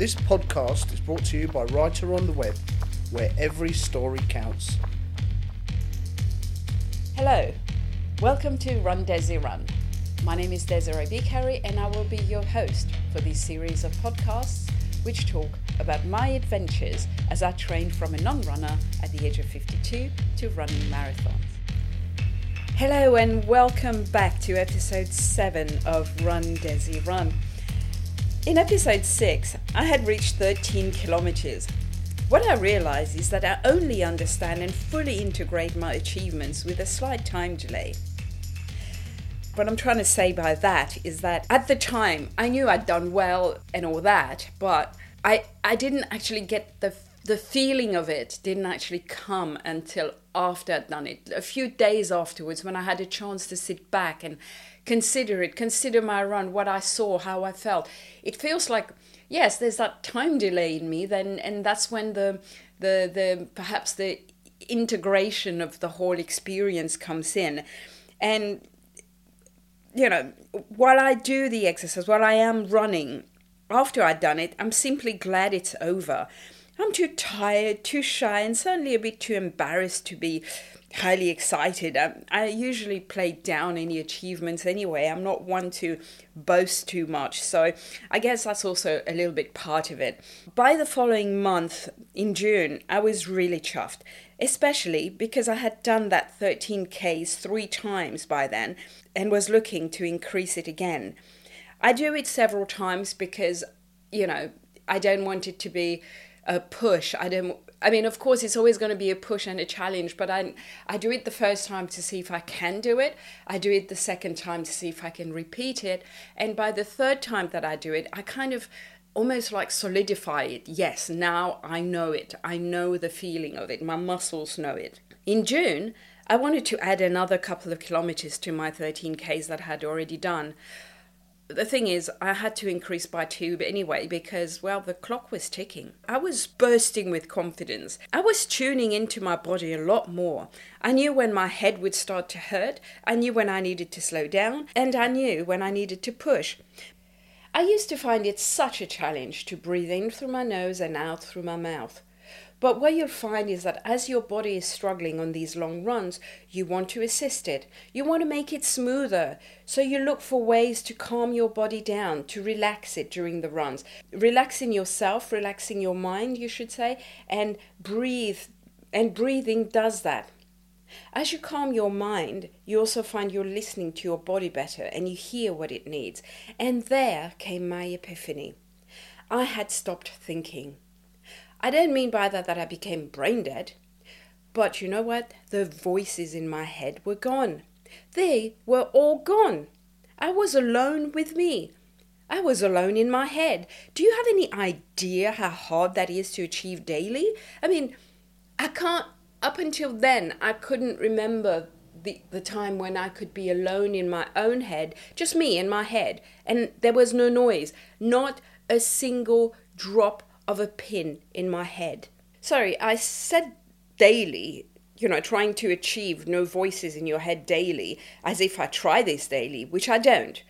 This podcast is brought to you by Writer on the Web, where every story counts. Hello, welcome to Run Desi Run. My name is Desiree Carey, and I will be your host for this series of podcasts which talk about my adventures as I trained from a non runner at the age of 52 to running marathons. Hello, and welcome back to episode 7 of Run Desi Run. In episode 6, I had reached 13 kilometers. What I realized is that I only understand and fully integrate my achievements with a slight time delay. What I'm trying to say by that is that at the time I knew I'd done well and all that, but I I didn't actually get the the feeling of it didn't actually come until after I'd done it. A few days afterwards when I had a chance to sit back and consider it, consider my run, what I saw, how I felt. It feels like yes, there's that time delay in me then and that's when the the the perhaps the integration of the whole experience comes in. And you know, while I do the exercise, while I am running, after I'd done it, I'm simply glad it's over. I'm too tired, too shy, and certainly a bit too embarrassed to be highly excited. I, um, I, usually play down any achievements anyway. I'm not one to boast too much. So I guess that's also a little bit part of it. By the following month, in June, I was really chuffed, especially because I had done that 13Ks three times by then and was looking to increase it again. I do it several times because, you know, I don't want it to be a push. I don't. I mean, of course, it's always going to be a push and a challenge, but I I do it the first time to see if I can do it. I do it the second time to see if I can repeat it, and by the third time that I do it, I kind of almost like solidify it. Yes, now I know it. I know the feeling of it. My muscles know it. In June, I wanted to add another couple of kilometers to my 13Ks that I had already done the thing is, I had to increase by two anyway because, well, the clock was ticking. I was bursting with confidence. I was tuning into my body a lot more. I knew when my head would start to hurt, I knew when I needed to slow down, and I knew when I needed to push. I used to find it such a challenge to breathe in through my nose and out through my mouth. But what you'll find is that as your body is struggling on these long runs, you want to assist it. You want to make it smoother. So you look for ways to calm your body down, to relax it during the runs. Relaxing yourself, relaxing your mind, you should say, and breathe. And breathing does that. As you calm your mind, you also find you're listening to your body better and you hear what it needs. And there came my epiphany. I had stopped thinking. I don't mean by that that I became brain dead. But you know what? The voices in my head were gone. They were all gone. I was alone with me. I was alone in my head. Do you have any idea how hard that is to achieve daily? I mean, I can't, up until then, I couldn't remember the, the time when I could be alone in my own head, just me in my head, and there was no noise, not a single drop of a pin in my head. Sorry, I said daily, you know, trying to achieve no voices in your head daily, as if I try this daily, which I don't.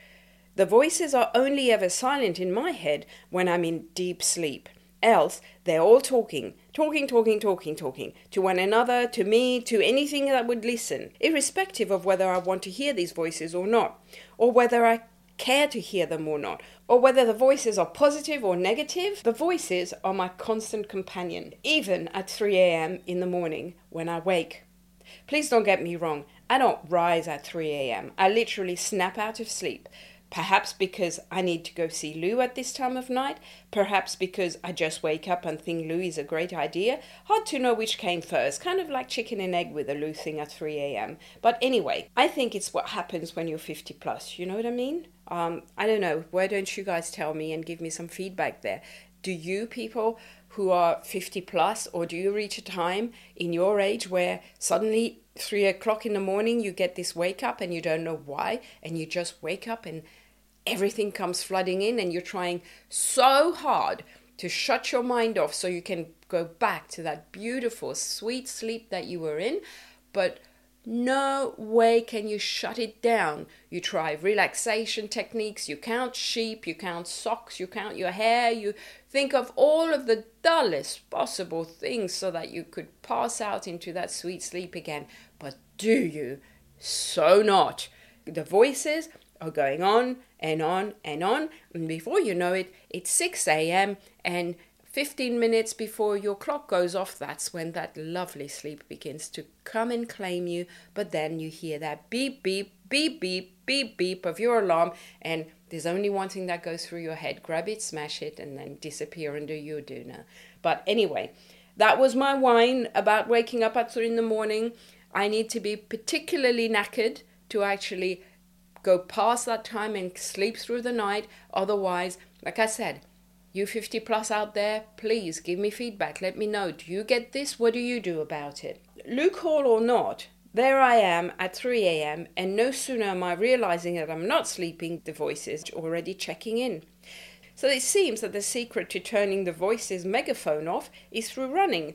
The voices are only ever silent in my head when I'm in deep sleep. Else, they're all talking, talking, talking, talking, talking, to one another, to me, to anything that would listen, irrespective of whether I want to hear these voices or not, or whether I care to hear them or not, or whether the voices are positive or negative, the voices are my constant companion, even at 3 a.m. in the morning when I wake. Please don't get me wrong, I don't rise at 3 a.m. I literally snap out of sleep. Perhaps because I need to go see loo at this time of night, perhaps because I just wake up and think loo is a great idea. Hard to know which came first, kind of like chicken and egg with a loo thing at 3 a.m. But anyway, I think it's what happens when you're 50 plus, you know what I mean? Um, I don't know. Why don't you guys tell me and give me some feedback there? Do you people who are 50 plus, or do you reach a time in your age where suddenly three o'clock in the morning you get this wake up and you don't know why, and you just wake up and everything comes flooding in, and you're trying so hard to shut your mind off so you can go back to that beautiful, sweet sleep that you were in, but No way can you shut it down. You try relaxation techniques, you count sheep, you count socks, you count your hair, you think of all of the dullest possible things so that you could pass out into that sweet sleep again. But do you? So not. The voices are going on and on and on, and before you know it, it's 6 a.m. and 15 minutes before your clock goes off, that's when that lovely sleep begins to come and claim you. But then you hear that beep, beep, beep, beep, beep, beep of your alarm, and there's only one thing that goes through your head grab it, smash it, and then disappear under your doona. But anyway, that was my whine about waking up at 3 in the morning. I need to be particularly knackered to actually go past that time and sleep through the night. Otherwise, like I said, you 50 plus out there, please give me feedback. Let me know. Do you get this? What do you do about it? Luke Hall or not, there I am at 3 a.m., and no sooner am I realizing that I'm not sleeping, the voice is already checking in. So it seems that the secret to turning the voice's megaphone off is through running.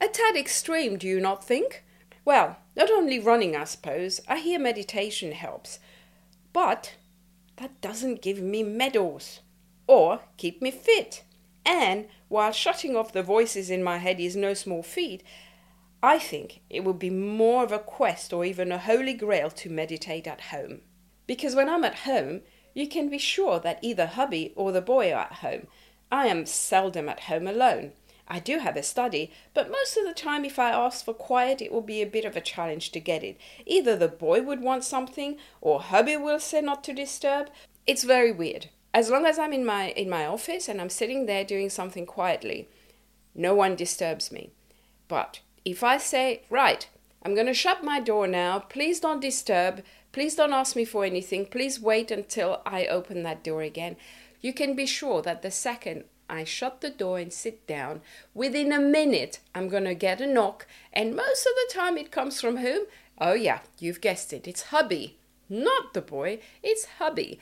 A tad extreme, do you not think? Well, not only running, I suppose. I hear meditation helps. But that doesn't give me medals or keep me fit. And while shutting off the voices in my head is no small feat, I think it would be more of a quest or even a holy grail to meditate at home. Because when I'm at home, you can be sure that either hubby or the boy are at home. I am seldom at home alone. I do have a study, but most of the time, if I ask for quiet, it will be a bit of a challenge to get it. Either the boy would want something, or hubby will say not to disturb. It's very weird as long as I'm in my in my office and I'm sitting there doing something quietly, no one disturbs me. But if I say, right, I'm going to shut my door now, please don't disturb, please don't ask me for anything, please wait until I open that door again, you can be sure that the second I shut the door and sit down, within a minute I'm going to get a knock, and most of the time it comes from whom? Oh, yeah, you've guessed it, it's hubby. Not the boy, it's hubby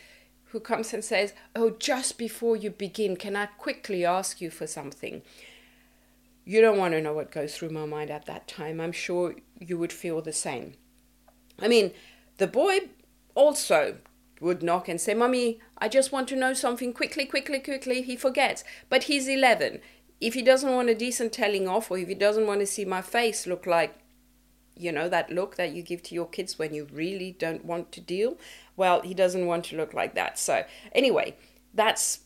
who comes and says, Oh, just before you begin, can I quickly ask you for something? You don't want to know what goes through my mind at that time. I'm sure you would feel the same. I mean, the boy also would knock and say, Mummy, I just want to know something quickly, quickly, quickly. He forgets. But he's 11. If he doesn't want a decent telling off, or if he doesn't want to see my face look like you know, that look that you give to your kids when you really don't want to deal. Well, he doesn't want to look like that. So, anyway, that's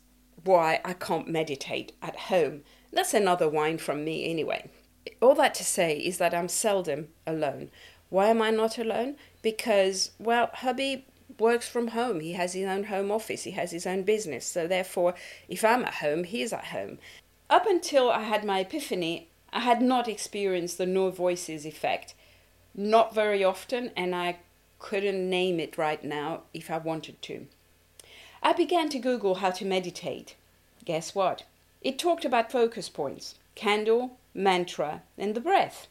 why I can't meditate at home. That's another whine from me, anyway. All that to say is that I'm seldom alone. Why am I not alone? Because, well, hubby works from home. He has his own home office, he has his own business. So, therefore, if I'm at home, he's at home. Up until I had my epiphany, I had not experienced the no voices effect. Not very often, and I couldn't name it right now if I wanted to. I began to Google how to meditate. Guess what? It talked about focus points, candle, mantra, and the breath.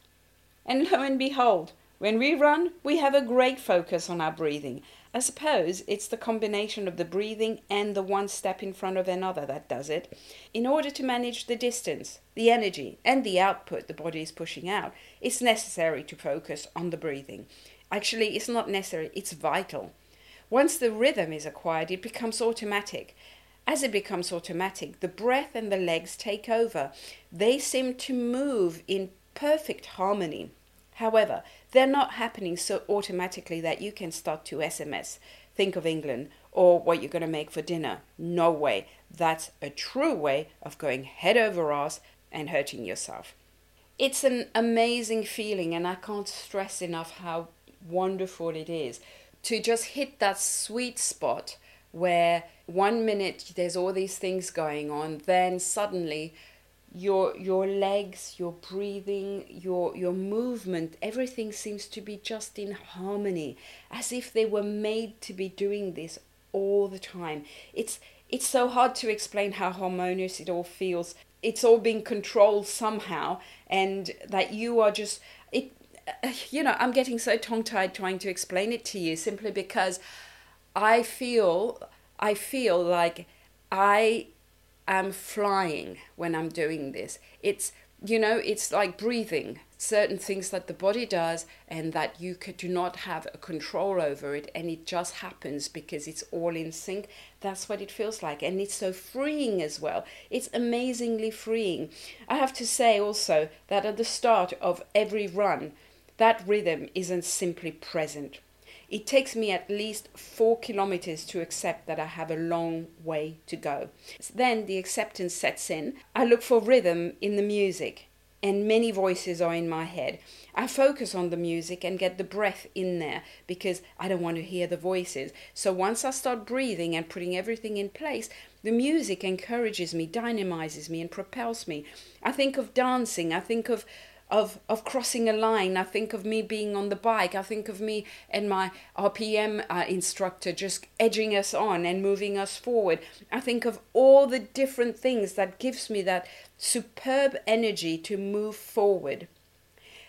And lo and behold, when we run, we have a great focus on our breathing. I suppose it's the combination of the breathing and the one step in front of another that does it. In order to manage the distance, the energy, and the output the body is pushing out, it's necessary to focus on the breathing. Actually, it's not necessary, it's vital. Once the rhythm is acquired, it becomes automatic. As it becomes automatic, the breath and the legs take over. They seem to move in perfect harmony. However, they're not happening so automatically that you can start to SMS, think of England, or what you're going to make for dinner. No way. That's a true way of going head over ass and hurting yourself. It's an amazing feeling, and I can't stress enough how wonderful it is to just hit that sweet spot where one minute there's all these things going on, then suddenly your your legs your breathing your your movement everything seems to be just in harmony as if they were made to be doing this all the time. It's it's so hard to explain how harmonious it all feels. It's all being controlled somehow and that you are just it you know i'm getting so tongue tied trying to explain it to you simply because i feel i feel like i am flying when I'm doing this. It's you know, it's like breathing. Certain things that the body does and that you do not have a control over it, and it just happens because it's all in sync. That's what it feels like, and it's so freeing as well. It's amazingly freeing. I have to say also that at the start of every run, that rhythm isn't simply present. It takes me at least four kilometers to accept that I have a long way to go. Then the acceptance sets in. I look for rhythm in the music, and many voices are in my head. I focus on the music and get the breath in there because I don't want to hear the voices. So once I start breathing and putting everything in place, the music encourages me, dynamizes me, and propels me. I think of dancing, I think of of of crossing a line. I think of me being on the bike. I think of me and my RPM uh, instructor just edging us on and moving us forward. I think of all the different things that gives me that superb energy to move forward.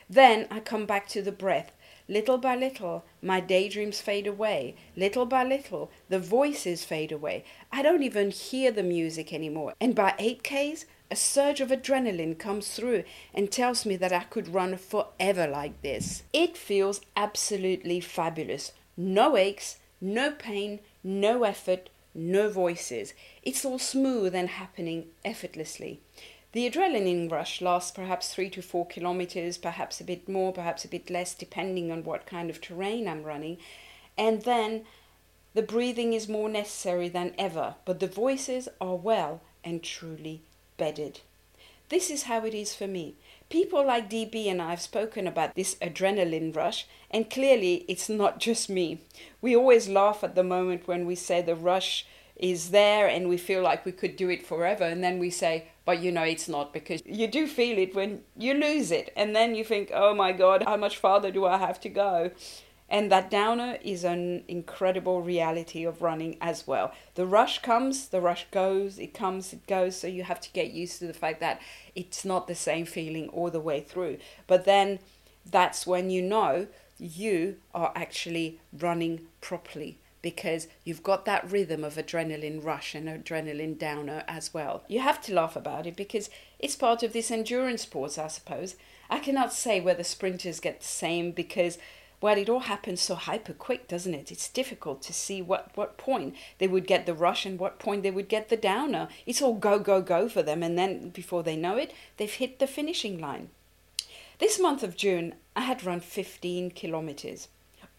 Then I come back to the breath. Little by little, my daydreams fade away. Little by little, the voices fade away. I don't even hear the music anymore. And by 8Ks, a surge of adrenaline comes through and tells me that I could run forever like this. It feels absolutely fabulous. No aches, no pain, no effort, no voices. It's all smooth and happening effortlessly. The adrenaline rush lasts perhaps three to four kilometers, perhaps a bit more, perhaps a bit less, depending on what kind of terrain I'm running. And then the breathing is more necessary than ever, but the voices are well and truly This is how it is for me. People like DB and I have spoken about this adrenaline rush, and clearly it's not just me. We always laugh at the moment when we say the rush is there and we feel like we could do it forever, and then we say, but you know it's not because you do feel it when you lose it, and then you think, oh my god, how much farther do I have to go? And that downer is an incredible reality of running as well. The rush comes, the rush goes, it comes, it goes. So you have to get used to the fact that it's not the same feeling all the way through. But then that's when you know you are actually running properly because you've got that rhythm of adrenaline rush and adrenaline downer as well. You have to laugh about it because it's part of this endurance sports, I suppose. I cannot say whether sprinters get the same because well, it all happens so hyper quick, doesn't it? It's difficult to see what, what point they would get the rush and what point they would get the downer. It's all go, go, go for them, and then before they know it, they've hit the finishing line. This month of June, I had run 15 kilometers,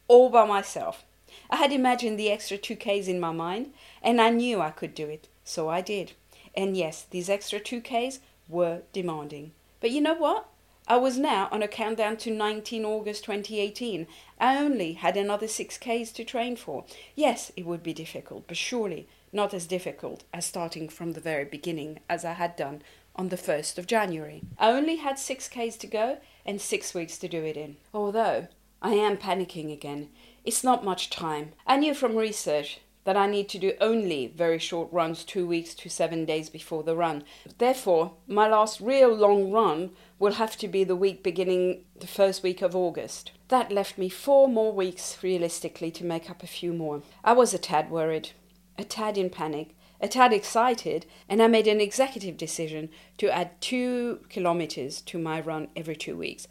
all by myself. I had imagined the extra 2Ks in my mind, and I knew I could do it, so I did. And yes, these extra 2Ks were demanding. But you know what? I was now on a countdown to 19 August 2018. I only had another 6Ks to train for. Yes, it would be difficult, but surely not as difficult as starting from the very beginning as I had done on the 1st of January. I only had 6Ks to go and 6 weeks to do it in. Although I am panicking again. It's not much time. I knew from research that I need to do only very short runs two weeks to seven days before the run. Therefore, my last real long run will have to be the week beginning the first week of August. That left me four more weeks realistically to make up a few more. I was a tad worried, a tad in panic, a tad excited, and I made an executive decision to add two kilometers to my run every two weeks.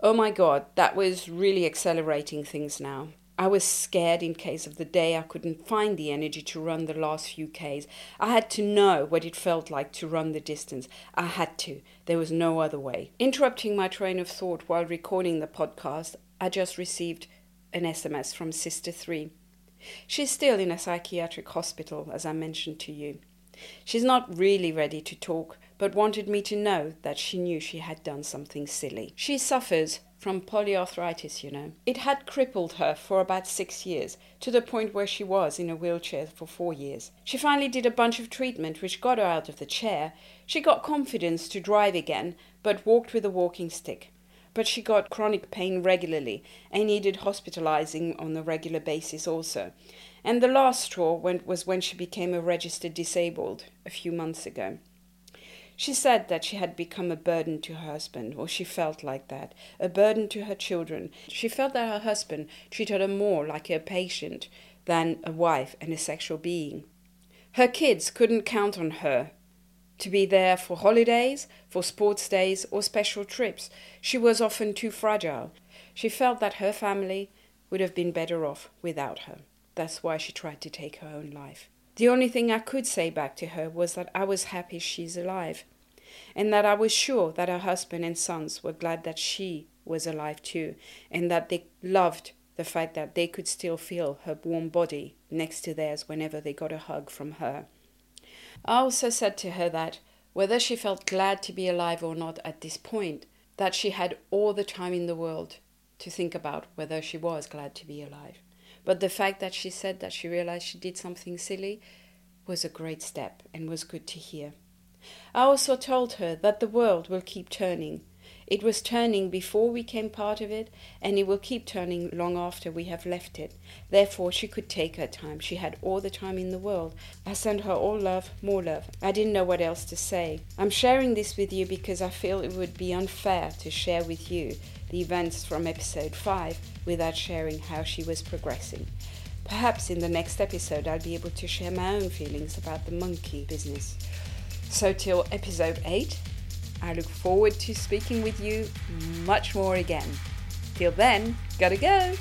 Oh my god, that was really accelerating things now. I was scared in case of the day I couldn't find the energy to run the last few Ks. I had to know what it felt like to run the distance. I had to. There was no other way. Interrupting my train of thought while recording the podcast, I just received an SMS from Sister 3. She's still in a psychiatric hospital, as I mentioned to you. She's not really ready to talk, but wanted me to know that she knew she had done something silly. She suffers from polyarthritis, you know. It had crippled her for about six years, to the point where she was in a wheelchair for four years. She finally did a bunch of treatment which got her out of the chair. She got confidence to drive again, but walked with a walking stick. But she got chronic pain regularly and needed hospitalizing on a regular basis also. And the last straw was when she became a registered disabled a few months ago. She said that she had become a burden to her husband, or she felt like that, a burden to her children. She felt that her husband treated her more like a patient than a wife and a sexual being. Her kids couldn't count on her to be there for holidays, for sports days, or special trips. She was often too fragile. She felt that her family would have been better off without her. That's why she tried to take her own life. The only thing I could say back to her was that I was happy she's alive, and that I was sure that her husband and sons were glad that she was alive too, and that they loved the fact that they could still feel her warm body next to theirs whenever they got a hug from her. I also said to her that, whether she felt glad to be alive or not at this point, that she had all the time in the world to think about whether she was glad to be alive. But the fact that she said that she realized she did something silly was a great step and was good to hear. I also told her that the world will keep turning it was turning before we came part of it, and it will keep turning long after we have left it. Therefore, she could take her time. She had all the time in the world. I sent her all love, more love. I didn't know what else to say. I'm sharing this with you because I feel it would be unfair to share with you the events from episode 5 without sharing how she was progressing. Perhaps in the next episode, I'll be able to share my own feelings about the monkey business. So, till episode 8, I look forward to speaking with you much more again. Till then, gotta go!